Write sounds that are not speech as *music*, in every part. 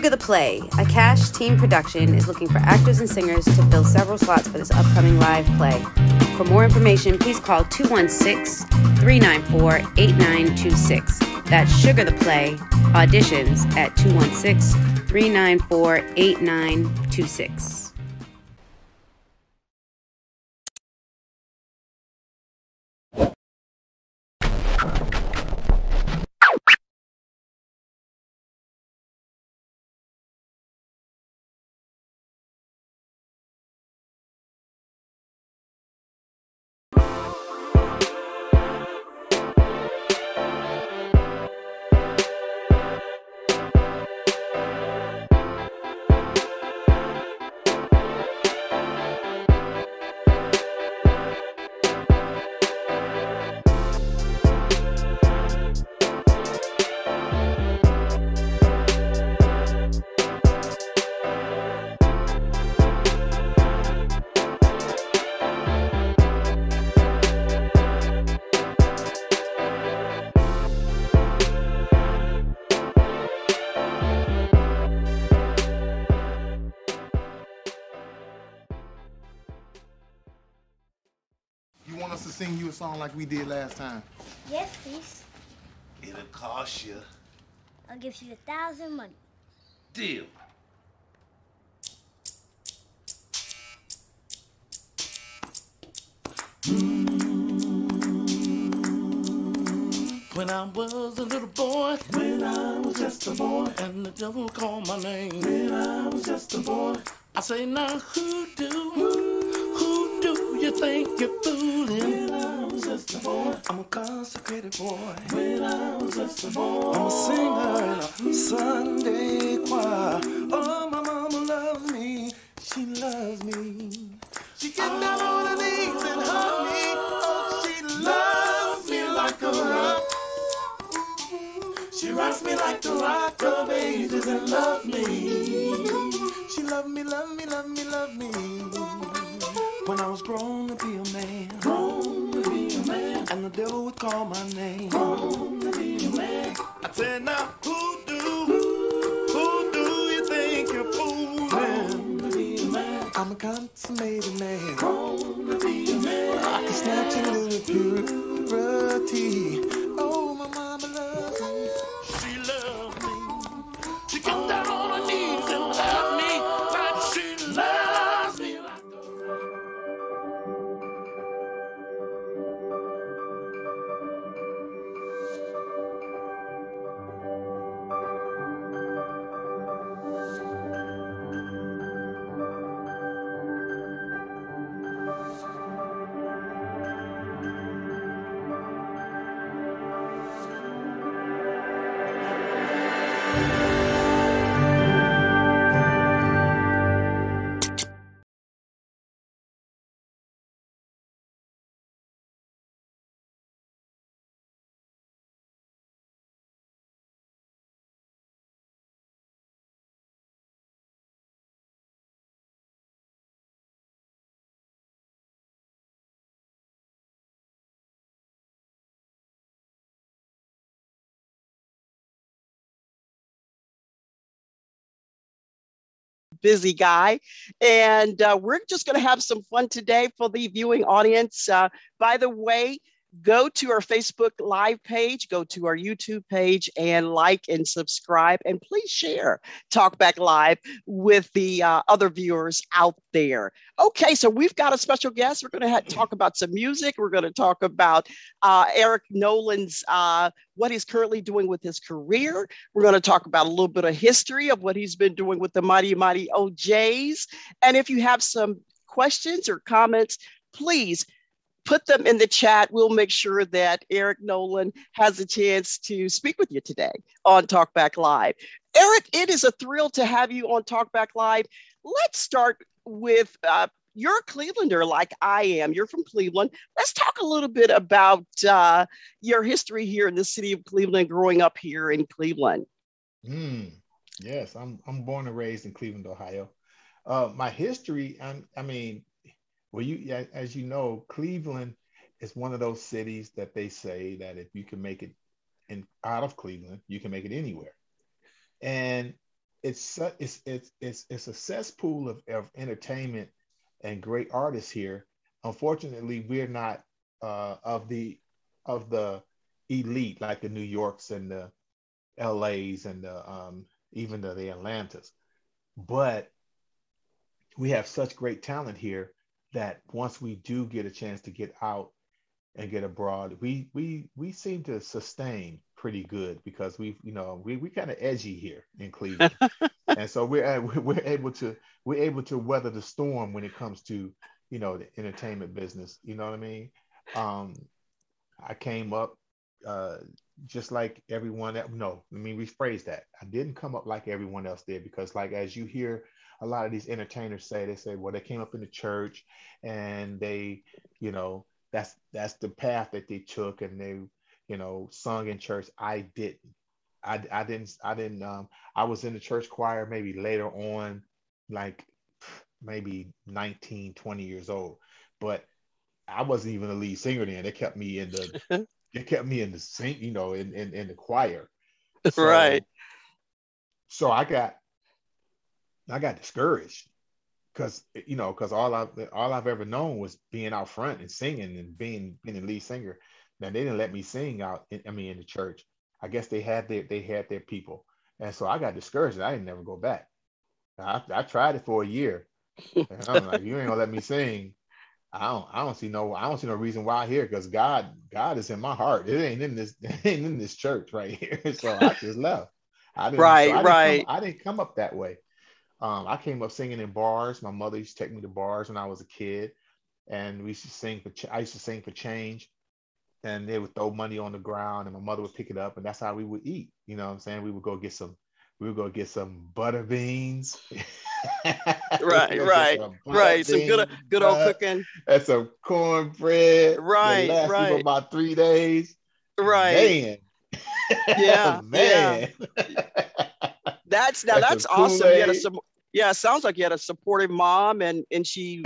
Sugar the Play, a cash team production, is looking for actors and singers to fill several slots for this upcoming live play. For more information, please call 216 394 8926. That's Sugar the Play, auditions at 216 394 8926. Song like we did last time? Yes, please. It'll cost you. I'll give you a thousand money. Deal. When I was a little boy, when I was just a boy, and the devil called my name, when I was just a boy, I say now who do, who do you think you're fooling? When I was just a boy, I'm a consecrated boy. When I was just a boy, I'm a singer in a Sunday choir. Oh, my mama loves me, she loves me. She get down on her knees and hug me. Oh, she loves me like a rock. She rocks me like the rock of ages and love me. She love me, love me, love me, love me. When I was grown to be a man, and the devil would call my name. I said, now who do, who do you think you're fooling? I'm a consummated man. I can snatch a little purity. Busy guy. And uh, we're just going to have some fun today for the viewing audience. Uh, by the way, go to our Facebook Live page, go to our YouTube page, and like and subscribe. And please share Talkback Live with the uh, other viewers out there. Okay, so we've got a special guest. We're going to talk about some music. We're going to talk about uh, Eric Nolan's uh, what he's currently doing with his career. We're going to talk about a little bit of history of what he's been doing with the Mighty Mighty O'Jays. And if you have some questions or comments, please put them in the chat. We'll make sure that Eric Nolan has a chance to speak with you today on Talkback Live. Eric, it is a thrill to have you on Talkback Live. Let's start with uh, you're a Clevelander like I am. You're from Cleveland. Let's talk a little bit about uh, your history here in the city of Cleveland, growing up here in Cleveland. Mm, yes, I'm I'm born and raised in Cleveland, Ohio. Uh, my history, I'm, I mean, well, you as you know, Cleveland is one of those cities that they say that if you can make it in out of Cleveland, you can make it anywhere. And it's it's it's it's it's a cesspool of, of entertainment and great artists here. Unfortunately, we're not uh, of the of the elite like the New Yorks and the LAs and the um, even the, the Atlantas. But we have such great talent here that once we do get a chance to get out and get abroad, we we we seem to sustain pretty good because we you know we we kind of edgy here in Cleveland, *laughs* and so we're we're able to we're able to weather the storm when it comes to you know the entertainment business. You know what I mean? Um, I came up uh, just like everyone that no, let me rephrase that. I didn't come up like everyone else did because like as you hear a lot of these entertainers say, they say, well, they came up in the church and they, you know, that's that's the path that they took and they, you know, sung in church. I didn't. I, I didn't I didn't um I was in the church choir maybe later on, like maybe 19, 20 years old. But I wasn't even a lead singer then. They kept me in the *laughs* it kept me in the sing, you know, in in, in the choir. *laughs* So, right. So I got I got discouraged because you know because all I all I've ever known was being out front and singing and being being the lead singer. Now they didn't let me sing out. In, I mean, in the church. I guess they had their they had their people, and so I got discouraged. I didn't never go back. I, I tried it for a year. And I'm like, you ain't gonna let me sing. I don't I don't see no I don't see no reason why here because God God is in my heart. It ain't in this *laughs* it ain't in this church right here. *laughs* so I just left. I didn't, right, so I didn't right. Come, I didn't come up that way. Um, I came up singing in bars. My mother used to take me to bars when I was a kid, and we used to sing for. I used to sing for change, and they would throw money on the ground, and my mother would pick it up, and that's how we would eat. You know what I'm saying? We would go get some. We would go get some butter beans. *laughs* right, right, right. Some good, good old cooking. And some cornbread. Right, right. For about three days. Right. Man. Yeah, *laughs* man. Yeah. *laughs* That's now that's, that's awesome. You had a, yeah, it sounds like you had a supportive mom, and and she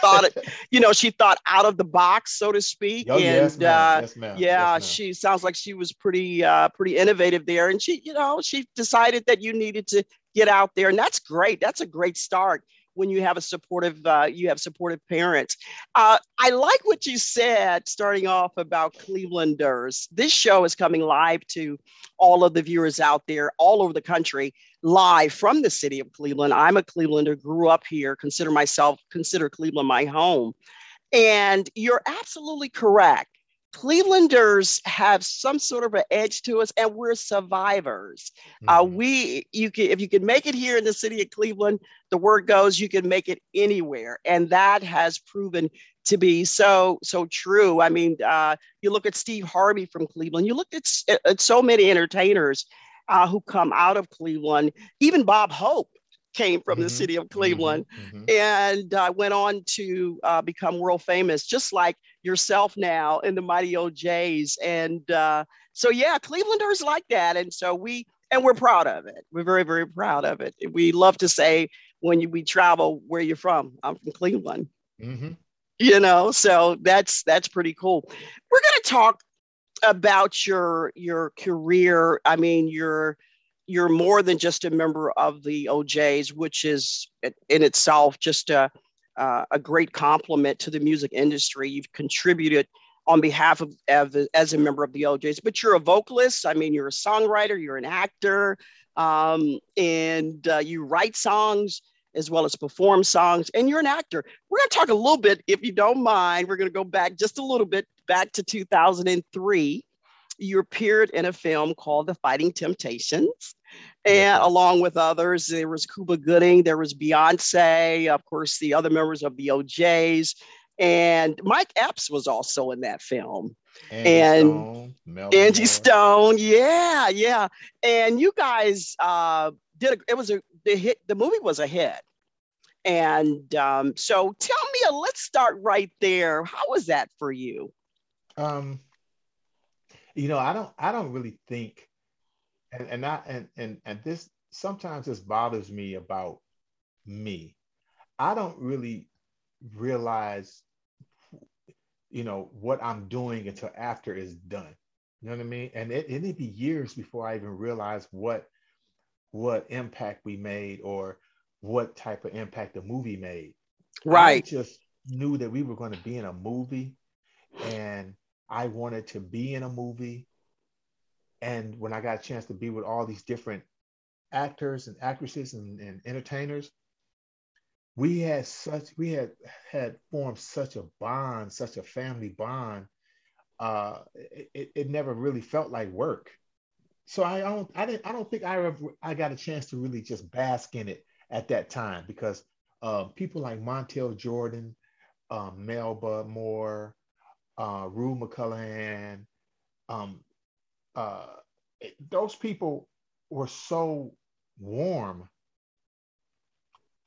thought it, you know, she thought out of the box, so to speak. Oh, and yes, uh, yes, ma'am. yeah, yes, she sounds like she was pretty uh, pretty innovative there, and she, you know, she decided that you needed to get out there, and that's great. That's a great start when you have a supportive uh, you have supportive parents. Uh, i like what you said starting off about clevelanders. This show is coming live to all of the viewers out there all over the country live from the city of cleveland i'm a clevelander grew up here consider myself consider cleveland my home and you're absolutely correct Clevelanders have some sort of an edge to us, and we're survivors. Uh, mm-hmm. Uh, we, you can, if you can make it here in the city of Cleveland, the word goes you can make it anywhere, and that has proven to be so so true. I mean, uh, you look at Steve Harvey from Cleveland. You look at, at so many entertainers uh, who come out of Cleveland. Even Bob Hope came from mm-hmm. the city of Cleveland mm-hmm. mm-hmm. and uh, went on to uh, become world famous, just like yourself now in the Mighty O'Jays. And uh, so, yeah, Clevelanders like that. And so we, and we're proud of it. We're very, very proud of it. We love to say when you, we travel, where you're from. I'm from Cleveland. Mm-hmm. You know, so that's that's pretty cool. We're going to talk about your your career. I mean, you're you're more than just a member of the O'Jays, which is in itself just a, uh, a great compliment to the music industry. You've contributed on behalf of, as a member of the O'Jays, but you're a vocalist. I mean, you're a songwriter, you're an actor, um, and uh, you write songs as well as perform songs, and you're an actor. We're going to talk a little bit, if you don't mind. We're going to go back just a little bit back to 2003 you appeared in a film called The Fighting Temptations. And along with others, there was Cuba Gooding, there was Beyonce, of course, the other members of the O'Jays, and Mike Epps was also in that film. Angie and Stone, Angie Moore. Stone, yeah, yeah. And you guys uh, did a, it was a the hit. The movie was a hit. And um, so, tell me, uh, let's start right there. How was that for you? Um, you know, I don't I don't really think and and I and and and this sometimes this bothers me about me. I don't really realize you know what I'm doing until after it's done. You know what I mean? And it, it'd be years before I even realize what what impact we made or what type of impact the movie made. Right. I just knew that we were going to be in a movie and I wanted to be in a movie. And when I got a chance to be with all these different actors and actresses and, and entertainers, we had such we had had formed such a bond, such a family bond. Uh, it, it never really felt like work. So I don't I didn't I don't think I ever I got a chance to really just bask in it at that time because uh, people like Montel Jordan, um, Melba Moore, uh, Rue McClanahan, um, uh, it, those people were so warm.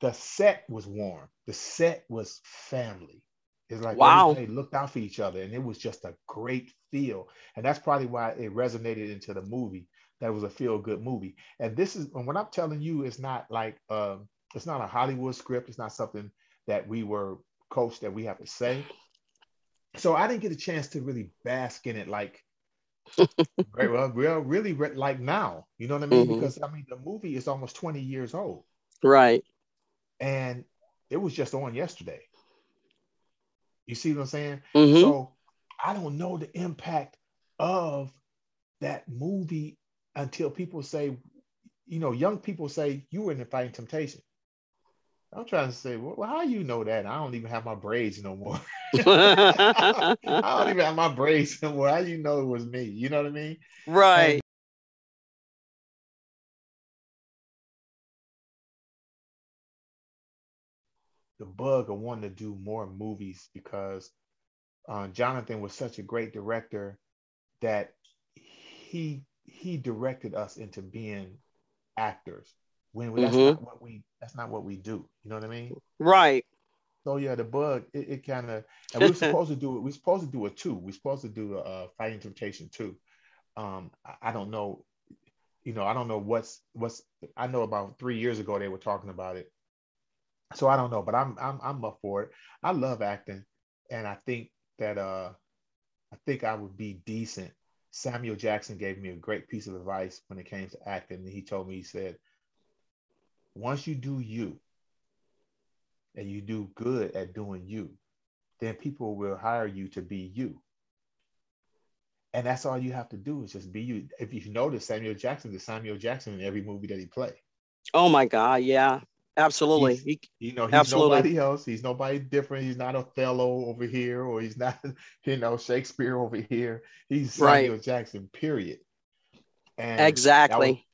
The set was warm. The set was family. It's like wow. everybody looked out for each other, and it was just a great feel. And that's probably why it resonated into the movie. That was a feel good movie. And this is and what I'm telling you is not like um, it's not a Hollywood script. It's not something that we were coached that we have to say. So I didn't get a chance to really bask in it like *laughs* very well, real, really like now. You know what I mean? Mhm. Because I mean the movie is almost 20 years old, Right. and it was just on yesterday. You see what I'm saying? Mhm. So I don't know the impact of that movie until people say, you know, young people say you were in the fighting temptation. I'm trying to say, well, how you know that? I don't even have my braids no more. *laughs* I don't even have my braids no more. How you know it was me? You know what I mean? right. The bug of wanting to do more movies because uh, Jonathan was such a great director that he he directed us into being actors when that's Mhm. not what we that's not what we do. You know what I mean? Right. So yeah, the bug it, it kind of and we we're *laughs* supposed to do it. We're supposed to do a two. We're supposed to do a, fighting temptation two. Um, I, I don't know, you know, I don't know what's what's. I know about three years ago they were talking about it. So I don't know, but I'm I'm I'm up for it. I love acting, and I think that uh, I think I would be decent. Samuel Jackson gave me a great piece of advice when it came to acting. He told me he said, once you do you, and you do good at doing you, then people will hire you to be you. And that's all you have to do is just be you. If you notice, Samuel Jackson is Samuel Jackson in every movie that he played. Oh my God. Yeah. Absolutely. He's- He- You know, he's Absolutely. nobody else. He's nobody different. He's not Othello over here, or he's not, *laughs* you know, Shakespeare over here. He's Right. Samuel Jackson, period. And that was- exactly.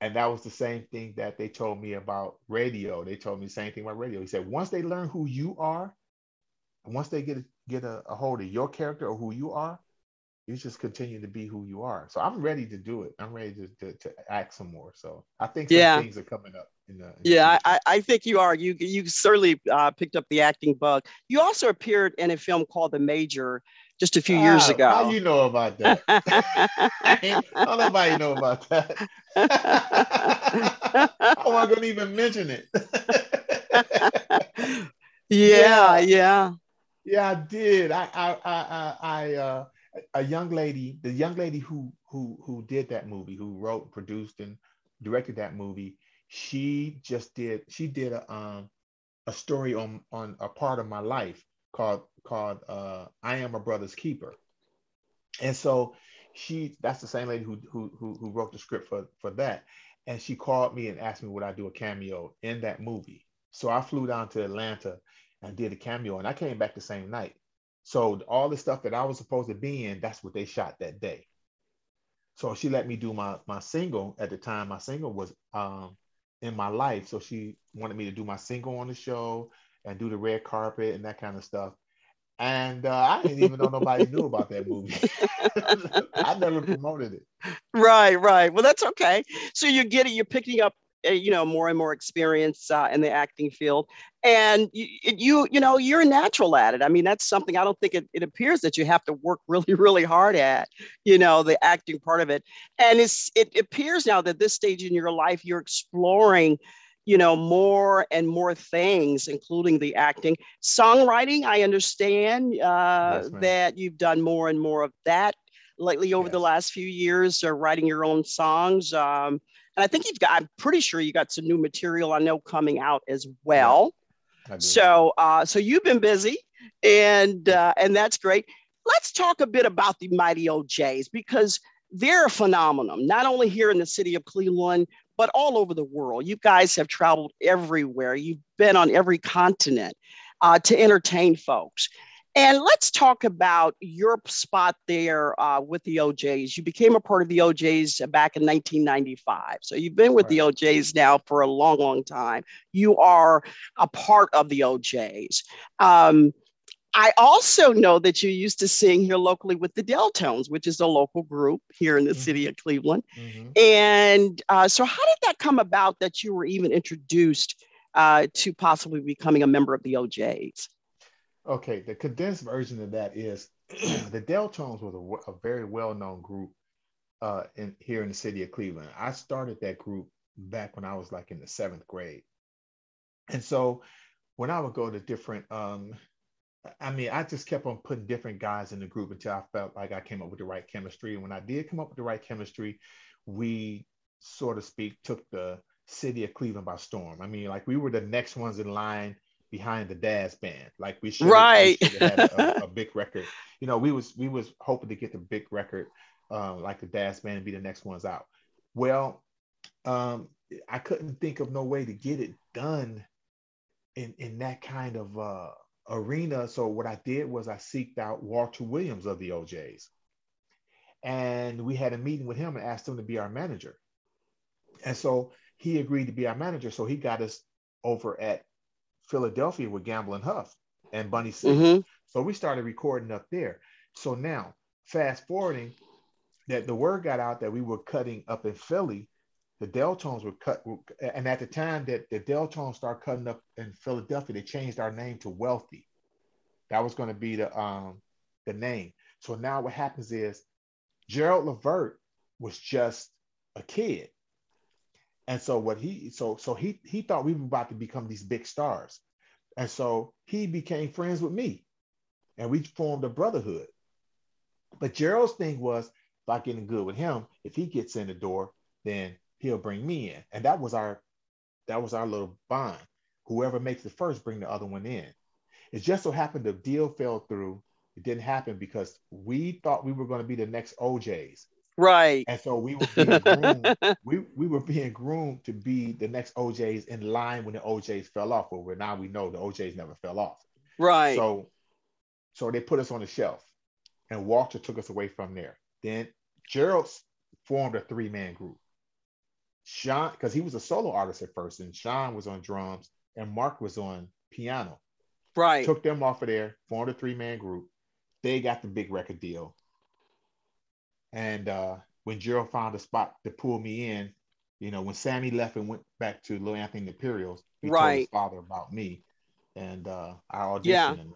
and that was the same thing that they told me about radio. They told me the same thing about radio. He said, once they learn who you are, once they get a, get a, a hold of your character or who you are, you just continue to be who you are. So I'm ready to do it. I'm ready to, to, to act some more. So I think some Yeah. things are coming up. In the, in Yeah, future. I, I think you are. You you certainly uh, picked up the acting bug. You also appeared in a film called The Major just a few years Ah, ago. How you know about that? *laughs* Don't nobody know about that. *laughs* I wasn't gonna even mention it. yeah, Yeah. yeah. Yeah, I did. I, I, I, I, I uh, a young lady, the young lady who, who, who did that movie, who wrote, produced, and directed that movie, she just did. She did a, um, a story on, on a part of my life called, called, uh, I am a brother's keeper. And so she, that's the same lady who, who, who, who wrote the script for, for that. And she called me and asked me would I do a cameo in that movie. So I flew down to Atlanta and did a cameo, and I came back the same night. So all the stuff that I was supposed to be in, that's what they shot that day. So she let me do my my single at the time. My single was um, in my life, so she wanted me to do my single on the show and do the red carpet and that kind of stuff. And uh, I didn't even know nobody knew about that movie. *laughs* I never promoted it. Right, right. Well, that's okay. So you're getting, you're picking up, you know, more and more experience uh, in the acting field, and you, you, you know, you're a natural at it. I mean, that's something I don't think it, it appears that you have to work *laughs* really, really hard at. You know, the acting part of it, and it's it appears now that this stage in your life you're exploring. You know, more and more things, including the acting, songwriting. I understand uh, Yes, that you've done more and more of that lately over the last few years, uh, writing your own songs. Um, and I think you've got. I'm pretty sure you got some new material. I know coming out as well. So, uh, so you've been busy, and uh, and that's great. Let's talk a bit about the Mighty O'Jays because they're a phenomenon, not only here in the city of Cleveland, but all over the world. You guys have traveled everywhere. You've been on every continent uh, to entertain folks. And let's talk about your spot there uh, with the O'Jays. You became a part of the O'Jays back in 1995. So you've been with right. the O'Jays now for a long, long time. You are a part of the O'Jays. Um, I also know that you used to sing here locally with the Deltones, which is a local group here in the mm-hmm. city of Cleveland. Mm-hmm. And uh, so, how did that come about that you were even introduced uh, to possibly becoming a member of the O'Jays? Okay, the condensed version of that is *clears throat* the Deltones was a, a very well-known group uh, in here in the city of Cleveland. I started that group back when I was like in the seventh grade, and so when I would go to different, um, I mean, I just kept on putting different guys in the group until I felt like I came up with the right chemistry. And when I did come up with the right chemistry, we, so to speak, took the city of Cleveland by storm. I mean, like we were the next ones in line behind the Dazz band. Like we should right had a, *laughs* a, big record. You know, we was we was hoping to get the big record, um, like the Dazz band, be the next ones out. Well, um, I couldn't think of no way to get it done in in that kind of uh, arena. So what I did was I seeked out Walter Williams of the O'Jays, and we had a meeting with him and asked him to be our manager. And so he agreed to be our manager. So he got us over at Philadelphia with Gamble and Huff and Bunny Sigler. Mm-hmm. So we started recording up there. So now, fast forwarding, that the word got out that we were cutting up in Philly. The Deltones were cut, and at the time that the Deltones started cutting up in Philadelphia, they changed our name to Wealthy. That was going to be the um the name. So now what happens is Gerald Levert was just a kid. And so what he so so he he thought we were about to become these big stars. And so he became friends with me. And we formed a brotherhood. But Gerald's thing was by getting good with him, if he gets in the door, then he'll bring me in. And that was our that was our little bond. Whoever makes it first, bring the other one in. It just so happened the deal fell through. It didn't happen because we thought we were going to be the next O'Jays. Right. And so we were being groomed. *laughs* we, we were being groomed to be the next O'Jays in line when the O'Jays fell off. But now we know the O'Jays never fell off. Right. So so they put us on the shelf and Walter took us away from there. Then Gerald formed a three-man group. Sean, because he was a solo artist at first, and Sean was on drums and Mark was on piano. Right. Took them off of there, formed a three-man group. They got the big record deal. And uh, when Gerald found a spot to pull me in, you know, when Sammy left and went back to Little Anthony Imperials, he right. told his father about me, and uh, I auditioned.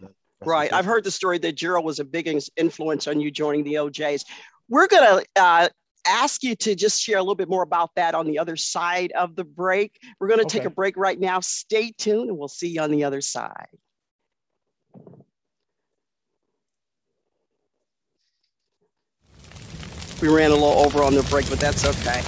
Yeah. right. I've heard the story that Gerald was a big influence on you joining the O'Jays. We're gonna uh, ask you to just share a little bit more about that on the other side of the break. We're going to okay. take a break right now. Stay tuned, and we'll see you on the other side. We ran a little over on the break, but that's okay.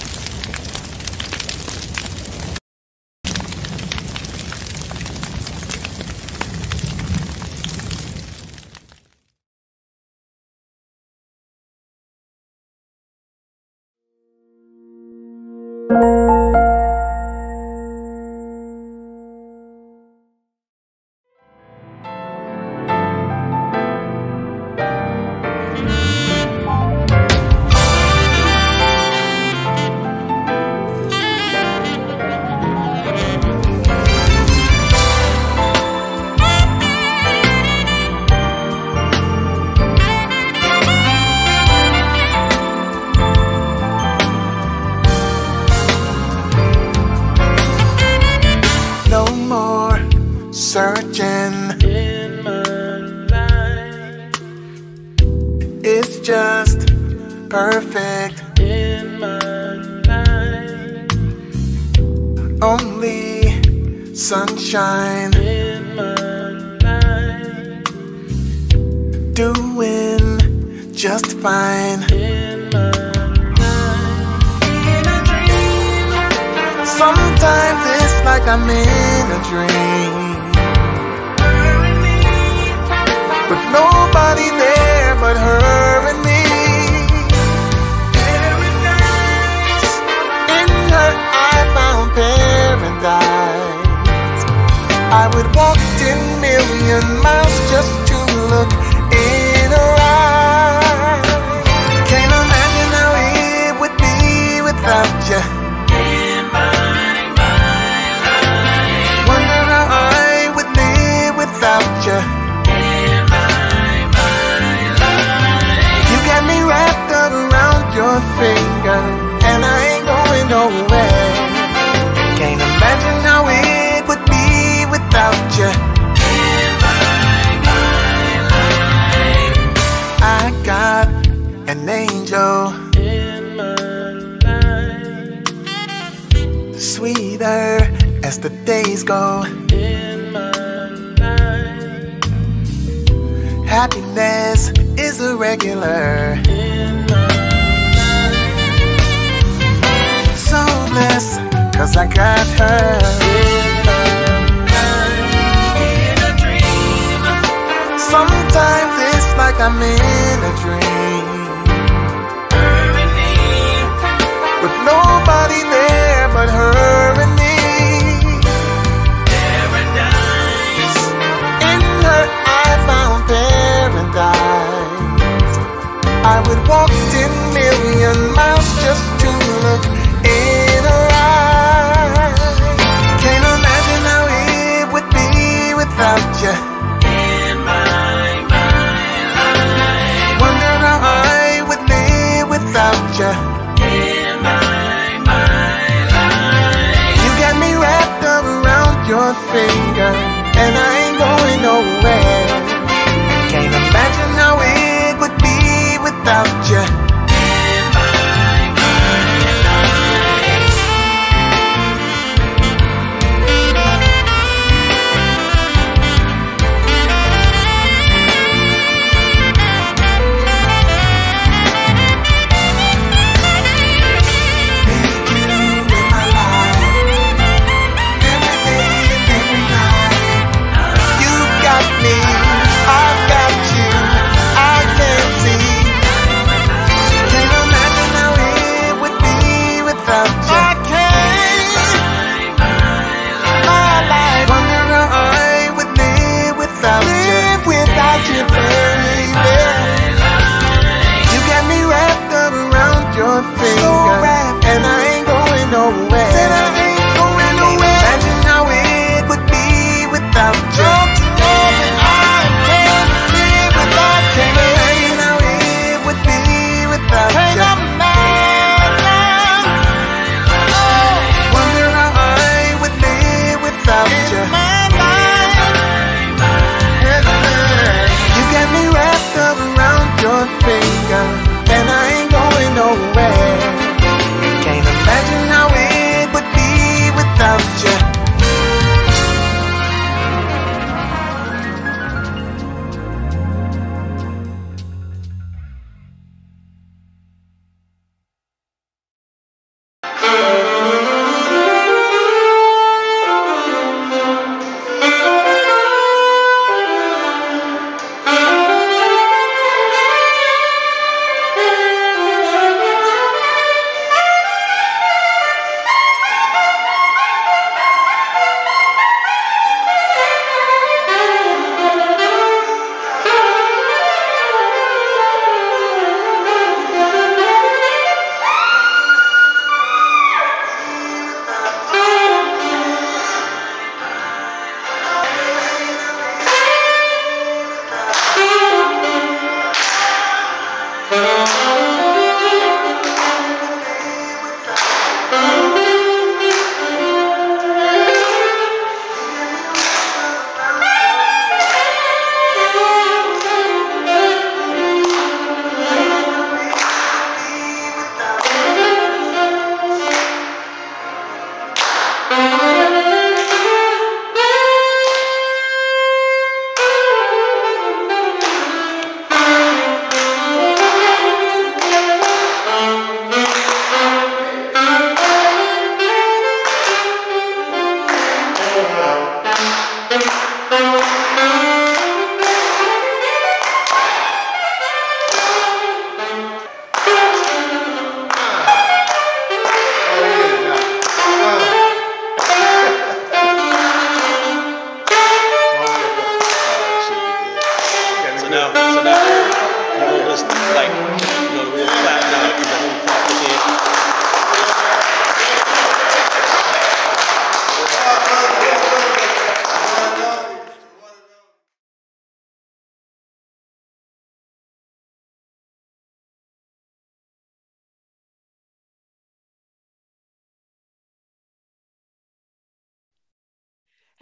Just perfect in my mind. Only sunshine in my mind. Doing just fine. In my, mind. in a dream, Sometimes it's like I'm in a dream. With nobody there but her and me. Paradise. In her I found paradise. I would walk 10 million miles just to look an angel. Sweeter as the days go. In my life. Happiness is irregular. So blessed, cause I got her. Sometimes it's like I'm in a dream. I would walk 10 million miles just to look in her eyes. Can't imagine how it would be without you. in my life. Wonder how I would live without you. You got me wrapped around your finger, and I ain't going nowhere.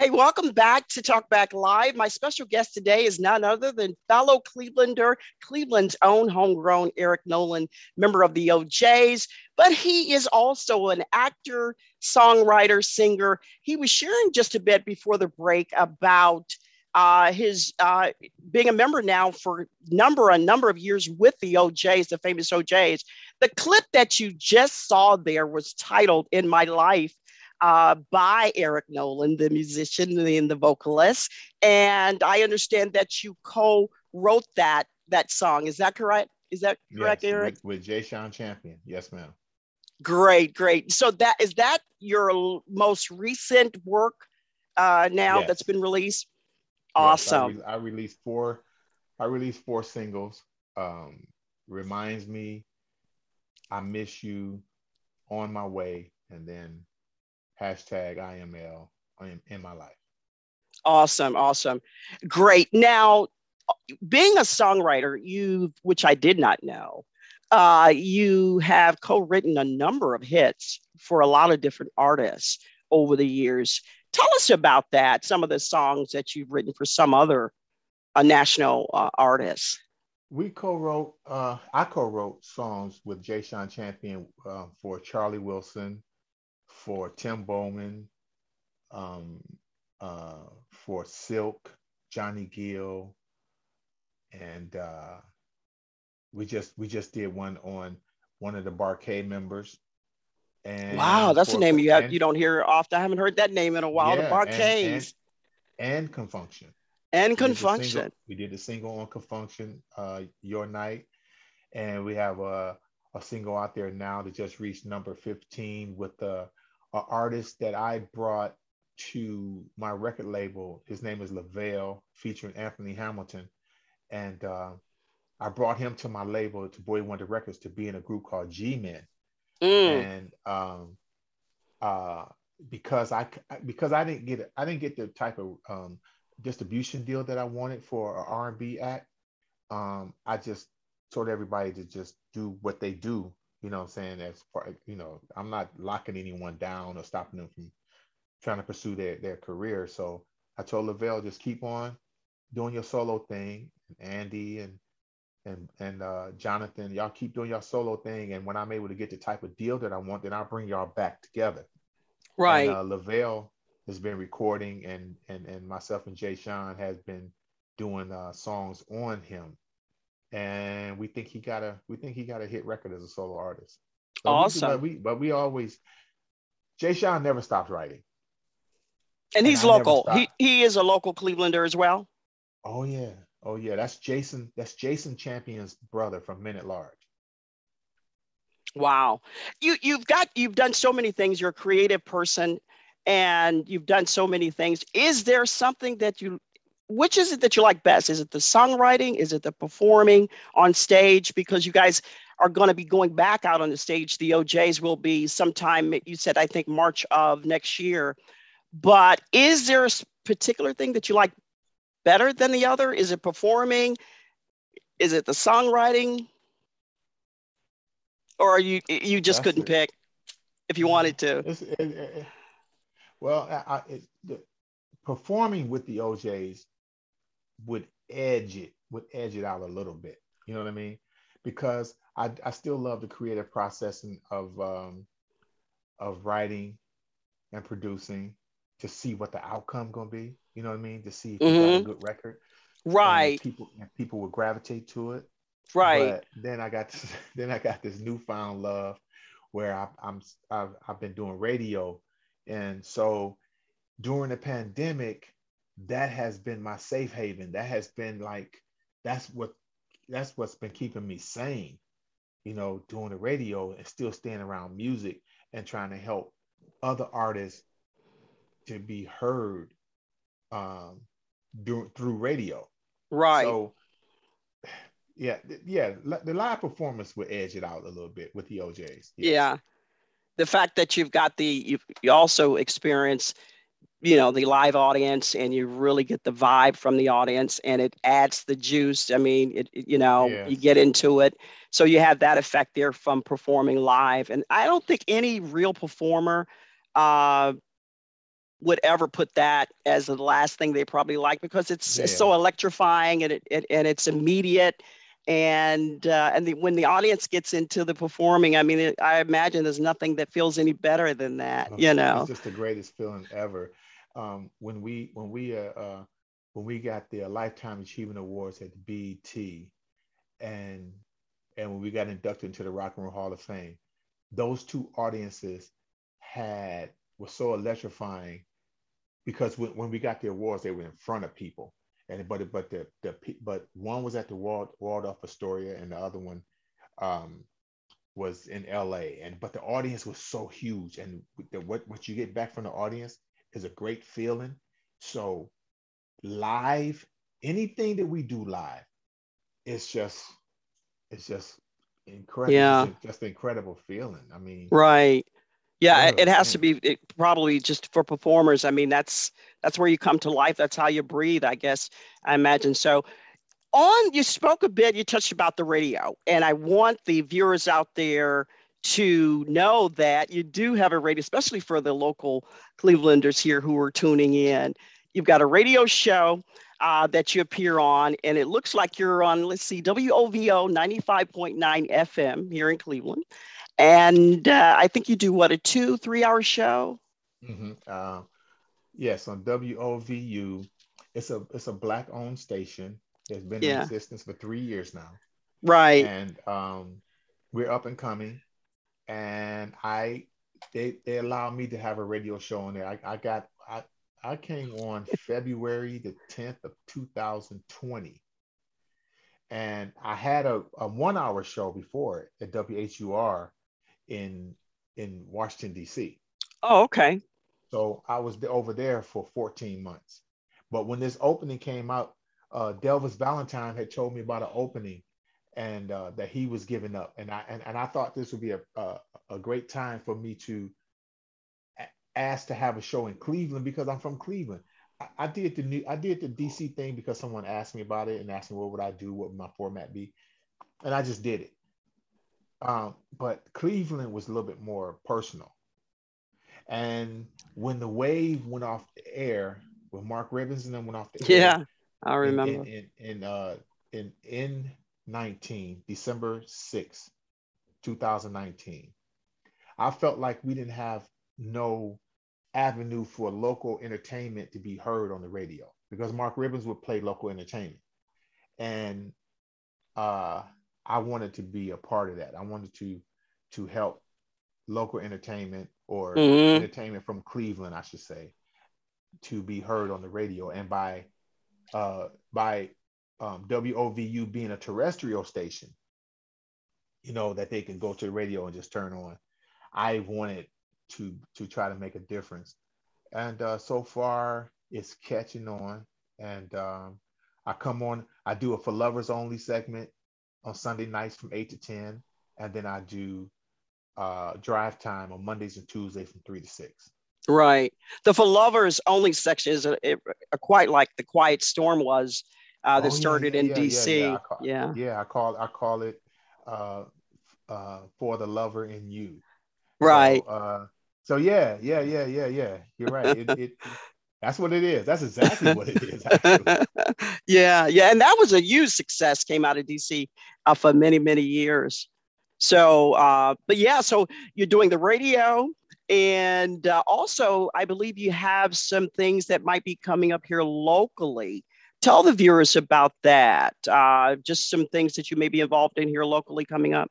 Hey, welcome back to Talk Back Live. My special guest today is none other than fellow Clevelander, Cleveland's own homegrown Eric Nolan, member of the O'Jays, but he is also an actor, songwriter, singer. He was sharing just a bit before the break about uh, his uh, being a member now for number a number of years with the O'Jays, the famous O'Jays. The clip that you just saw there was titled "In My Life." Uh, by Eric Nolan, the musician and the vocalist. And I understand that you co-wrote that that song. Is that correct? Is that correct, Yes, Eric? With, with Jay Sean Champion. Yes, ma'am. Great, great. So that is that your most recent work uh, now Yes. that's been released? Yes, I Awesome. re- I, released four. I released four singles. Um, reminds me, I miss you, on my way, and then hashtag IML in, in my life. Awesome, awesome. Great. Now, being a songwriter, you which I did not know, uh, you have co-written a number of hits for a lot of different artists over the years. Tell us about that. Some of the songs that you've written for some other uh, national uh, artists. We co-wrote. Uh, I co-wrote songs with Jay Sean Champion uh, for Charlie Wilson, for Tim Bowman, um, uh, for Silk, Johnny Gill, and uh, we just we just did one on one of the Bar-Kay members. And wow, that's a name you have and- you don't hear often. I haven't heard that name in a while. the Yeah, and- Bar-Kays and, and Con Funk Shun. and, We did the Con Funk Shun. single- We did the single on Con Funk Shun, uh, Your Night. And we have a, a single out there now that just reached number 15 with a, a artist that I brought to my record label. His name is Lavelle, featuring Anthony Hamilton. And uh, I brought him to my label, to Boy Wonder Records, to be in a group called G-Men Mm, and um, uh, because I because I didn't get I didn't get the type of um, distribution deal that I wanted for an R and B act. Um, I just told everybody to just do what they do. You know, what I'm saying as far you know, I'm not locking anyone down or stopping them from trying to pursue their their career. So I told Lavelle just keep on doing your solo thing. And Andy and and and uh, Jonathan, y'all keep doing your solo thing. And when I'm able to get the type of deal that I want, then I'll bring y'all back together. right. And, uh, Lavelle has been recording, and and and myself and Jay Sean has been doing uh, songs on him. And we think he got a we think he got a hit record as a solo artist. We- Awesome. but we but we always Jay Sean never stopped writing. and and he's I local. He he is a local Clevelander as well. Oh yeah, oh yeah. That's Jason. That's Jason Champion's brother from Men at Large. Wow. You you've got you've done so many things. You're a creative person and you've done so many things. Is there something that you which is it that you like best? Is it the songwriting? Is it the performing on stage? Because you guys are going to be going back out on the stage. The O'Jays will be sometime, you said, I think March of next year. But is there a particular thing that you like better than the other? Is it performing? Is it the songwriting? Or are you you just That's couldn't it. pick if you wanted to? It, it- well, I, I, it, the, performing with the O'Jays would edge it, would edge it out a little bit. You know what I mean? Because I, I still love the creative processing of um, of writing and producing to see what the outcome gonna be. You know what I mean? To see if you got a Mhm. good record. and Right, people and people would gravitate to it. right. But then I got *laughs* then I got this newfound love where I, I'm I've, I've been doing radio, and so during the pandemic, that has been my safe haven. That has been like that's what that's what's been keeping me sane, you know, doing the radio and still staying around music and trying to help other artists to be heard um, through, through radio. Right. So, yeah, yeah, the live performance would edge it out a little bit with the O'Jays. Yes. Yeah. The fact that you've got the, you, you also experience you know the live audience and you really get the vibe from the audience and it adds the juice. I mean it, it you know yes. you get into it. So you have that effect there from performing live. And i don't think any real performer uh, would ever put that as the last thing they probably like because it's, yeah. it's so electrifying and it, it, and it's immediate. And uh, and the, when the audience gets into the performing i mean it, i imagine there's nothing that feels any better than that you know? It's just the greatest feeling ever um, when we when we uh, uh, when we got the Lifetime Achievement Awards at the and and when we got inducted into the Rock and Roll Hall of Fame, those two audiences had was so electrifying because when, when we got the awards, they were in front of people, and but but the the but one was at the Wald, Waldorf Astoria, and the other one um, was in LA, and but the audience was so huge, and the, what what you get back from the audience is a great feeling. So live, anything that we do live, it's just, it's just incredible. Yeah. It's just incredible feeling. I mean, right. Yeah, it has to be it, probably just for performers. I mean, that's that's where you come to life. That's how you breathe, I guess. I imagine. So, on you spoke a bit. You touched about the radio, and I want the viewers out there to know that you do have a radio, especially for the local Clevelanders here who are tuning in. You've got a radio show uh, that you appear on, and it looks like you're on, let's see, WOVU 95.9 FM here in Cleveland. And uh, I think you do what, a two, three hour show? Mm-hmm. Uh, yes, on WOVU. It's a it's a black owned station. It's been yeah. in existence for three years now. Right. And um, we're up and coming and I they they allowed me to have a radio show on there. I, I got I I came on February the 10th of 2020. And I had a, a one hour show before it at WHUR in in Washington, DC. Oh, okay. So I was over there for 14 months. But when this opening came out, uh, Delvis Valentine had told me about an opening and uh, that he was giving up. And I and, and I thought this would be a, a, a great time for me to ask to have a show in Cleveland because I'm from Cleveland. I, I, did the new I did the DC thing because someone asked me about it and asked me what would I do, what would my format be, and I just did it. Um, but Cleveland was a little bit more personal. And when the wave went off the air, when Mark Ribbins and then went off the yeah, air, I remember in in, in, uh, in in 19, December 6, 2019. I felt like we didn't have no avenue for local entertainment to be heard on the radio because Mark Ribbons would play local entertainment. And uh, I wanted to be a part of that. I wanted to to help local entertainment or mm-hmm. entertainment from Cleveland, I should say, to be heard on the radio. And by uh, by um, WOVU being a terrestrial station, you know, that they can go to the radio and just turn on. I wanted to to try to make a difference, and uh, so far it's catching on. And um, I come on, I do a for lovers only segment on Sunday nights from eight to ten, and then I do uh, drive time on Mondays and Tuesdays from three to six. Right. The for lovers only section is a, a, a quite like the Quiet Storm was uh, that oh, started yeah, yeah, in DC. Yeah, call, yeah, yeah. I call I call it uh, uh, for the lover in you. Right. So, uh, so yeah, yeah, yeah, yeah, yeah. You're right. It, it, that's what it is. That's exactly what it is. *laughs* yeah, yeah, and that was a huge success. Came out of DC uh, for many, many years. So, uh, but yeah, so you're doing the radio, and uh, also I believe you have some things that might be coming up here locally tell the viewers about that. Uh, just some things that you may be involved in here locally coming up.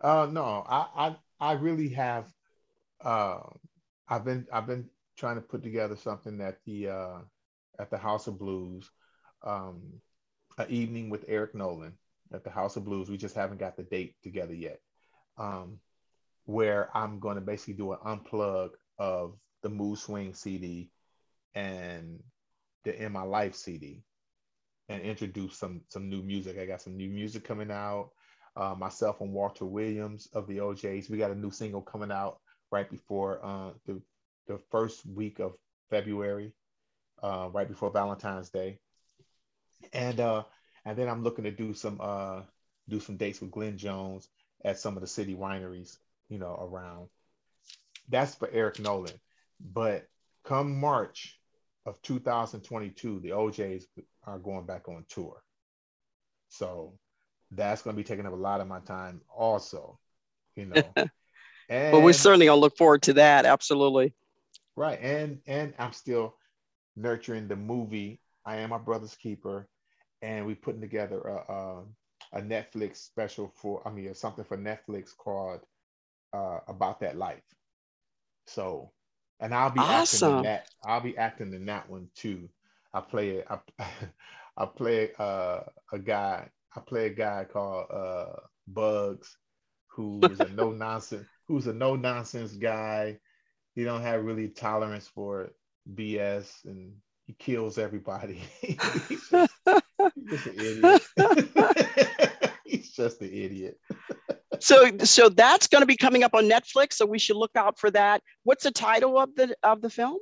Uh, no, I, I, I really have. Uh, I've been I've been trying to put together something that the uh, at the House of Blues, um, an evening with Eric Nolan at the House of Blues. We just haven't got the date together yet. Um, where I'm going to basically do an unplug of the Mood Swing CD and the In My Life CD and introduce some some new music. I got some new music coming out. Uh, myself and Walter Williams of the O'Jays, We got a new single coming out right before uh, the the first week of February, uh, right before Valentine's Day, and uh, and then I'm looking to do some uh, do some dates with Glenn Jones at some of the city wineries, you know, around. That's for Eric Nolan, but come March of 2022, the O'Jays are going back on tour, so that's going to be taking up a lot of my time, also, you know. *laughs* And, well, we're certainly gonna look forward to that. Absolutely. Right, and and I'm still nurturing the movie. I am my brother's keeper, and we're putting together a, a, a Netflix special for I mean something for Netflix called uh, about that life. So, and I'll be awesome. acting in that. I'll be acting in that one too. I play I, *laughs* I play uh, a guy. I play a guy called uh, Bugs, who is a no *laughs* nonsense who's a no nonsense guy. He don't have really tolerance for BS and he kills everybody. *laughs* he's, just, he's just an idiot. he's just an idiot. so so that's going to be coming up on Netflix. So we should look out for that. What's the title of the of the film?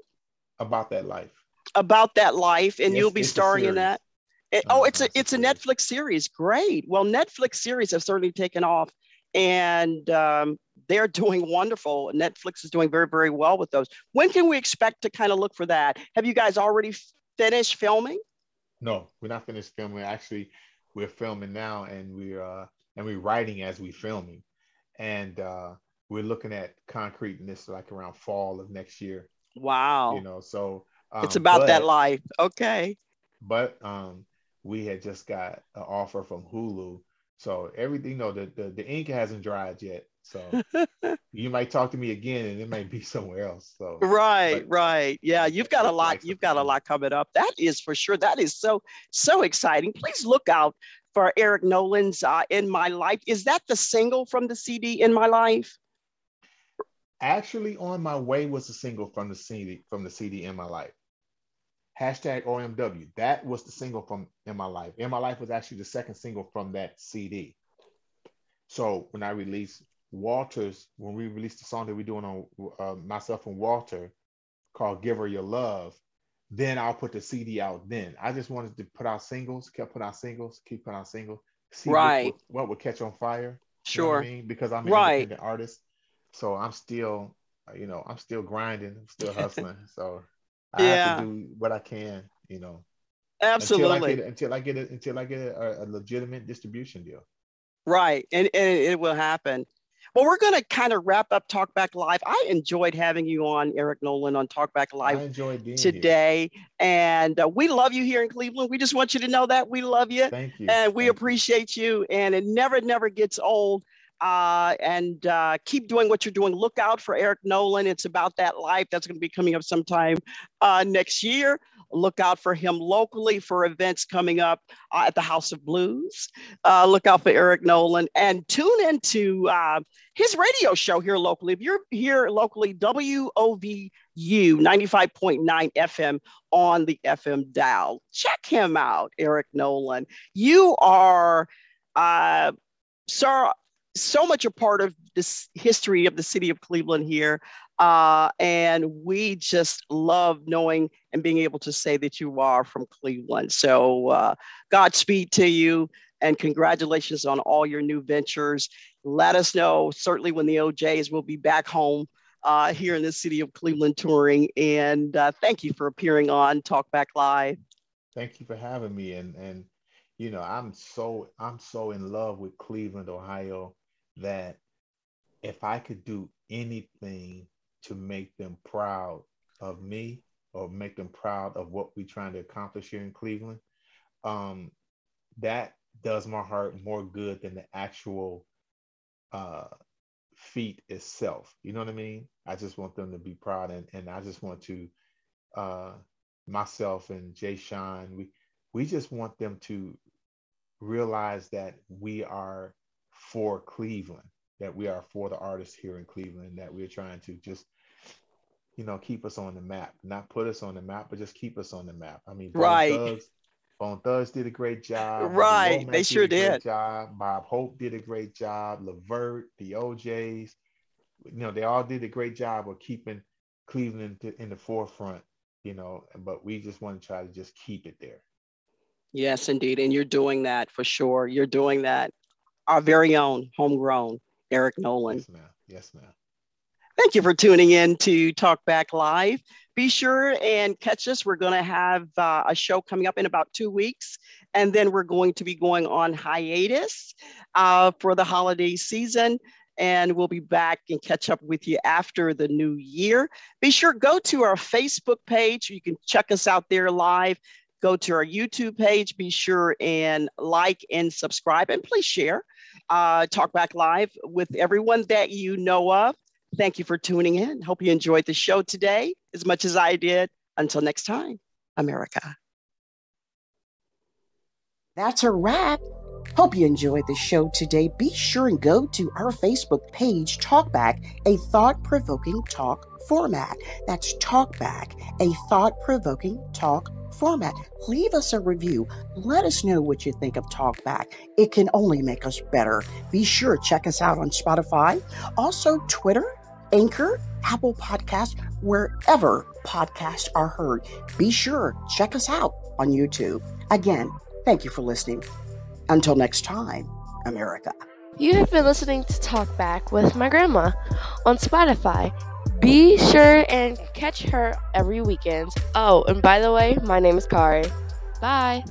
About that life. About that life, and it's, you'll be starring in that. It, oh, it's a it's a Netflix series. Great. Well, Netflix series have certainly taken off, and um, they're *laughs* doing wonderful. Netflix is doing very, very well with those. When can we expect to kind of look for that? Have you guys already finished filming? No, we're not finished filming. Actually, we're filming now, and we're uh, and we're writing as we're filming, and uh, we're looking at concrete in this like around fall of next year. Wow. You know, so um, it's about but, that life. Okay. But um, we had just got an offer from Hulu so everything, you know, the, the, the ink hasn't dried yet. So *laughs* you might talk to me again and it might be somewhere else. So right, but, right. Yeah, you've got a lot, you've got a lot coming up. That is for sure. That is so, so exciting. Please look out for Eric Nolan's uh, In My Life. Is that the single from the CD In My Life? Actually, On My Way was a single from the CD from the CD In My Life hashtag OMW. That was the single from In My Life. In My Life was actually the second single from that CD. So when I released Walter's, when we released the song that we're doing on uh, myself and Walter called Give Her Your Love, then I'll put the CD out then. I just wanted to put out singles, kept putting out singles, keep putting out singles, see right. what, what would catch on fire. Sure. You know I mean? Because I'm an right. independent artist. So I'm still, you know, I'm still grinding, I'm still hustling. *laughs* so I yeah. have to do what I can, you know. Absolutely. Until I get it, until I get it, until I get a, a legitimate distribution deal. Right, and, and it will happen. Well, we're going to kind of wrap up Talkback Live. I enjoyed having you on, Eric Nolan, on Talkback Live I enjoyed being today. Here. And uh, we love you here in Cleveland. We just want you to know that we love you. Thank you. And we Thank appreciate you. you. And it never, never gets old uh, and uh, keep doing what you're doing. Look out for Eric Nolan. It's about that life. That's going to be coming up sometime uh, next year. Look out for him locally for events coming up uh, at the House of Blues. Uh, look out for Eric Nolan and tune into uh, his radio show here locally. If you're here locally, WOVU 95.9 FM on the FM dial. Check him out, Eric Nolan. You are, sir, so much a part of this history of the city of Cleveland here. Uh, and we just love knowing and being able to say that you are from Cleveland. So, uh, Godspeed to you and congratulations on all your new ventures. Let us know, certainly, when the O'Jays will be back home uh, here in the city of Cleveland touring. And uh, thank you for appearing on Talkback Live. Thank you for having me. And, and, you know, I'm so I'm so in love with Cleveland, Ohio that if I could do anything to make them proud of me or make them proud of what we're trying to accomplish here in Cleveland, um, that does my heart more good than the actual uh, feat itself. You know what I mean? I just want them to be proud and, and I just want to uh, myself and Jay Sean, we we just want them to realize that we are for Cleveland, that we are for the artists here in Cleveland, that we're trying to just, you know, keep us on the map, not put us on the map, but just keep us on the map. I mean, Bone Right. Thugs, Bone Thugs did a great job. Right, they sure a great did. Job. Bob Hope did a great job. Levert, the O'Jays, you know, they all did a great job of keeping Cleveland to- in the forefront, you know, but we just want to try to just keep it there. Yes, indeed. And you're doing that for sure. You're doing that. Our very own homegrown Eric Nolan. Yes, ma'am. Yes, ma'am. Thank you for tuning in to Talk Back Live. Be sure and catch us. We're going to have uh, a show coming up in about two weeks, and then we're going to be going on hiatus uh, for the holiday season. And we'll be back and catch up with you after the new year. Be sure go to our Facebook page. You can check us out there live. Go to our YouTube page. Be sure and like and subscribe, and please share uh, Talk Back Live with everyone that you know of. Thank you for tuning in. Hope you enjoyed the show today as much as I did. Until next time, America. That's a wrap. Hope you enjoyed the show today. Be sure and go to our Facebook page, Talkback, a thought provoking talk format. That's Talkback, a thought provoking talk format. Leave us a review. Let us know what you think of Talkback. It can only make us better. Be sure check us out on Spotify, also Twitter, Anchor, Apple Podcast, wherever podcasts are heard. Be sure check us out on YouTube. Again, thank you for listening. Until next time, America. You have been listening to Talk Back with my grandma on Spotify. Be sure and catch her every weekend. Oh, and by the way, my name is Kari. Bye.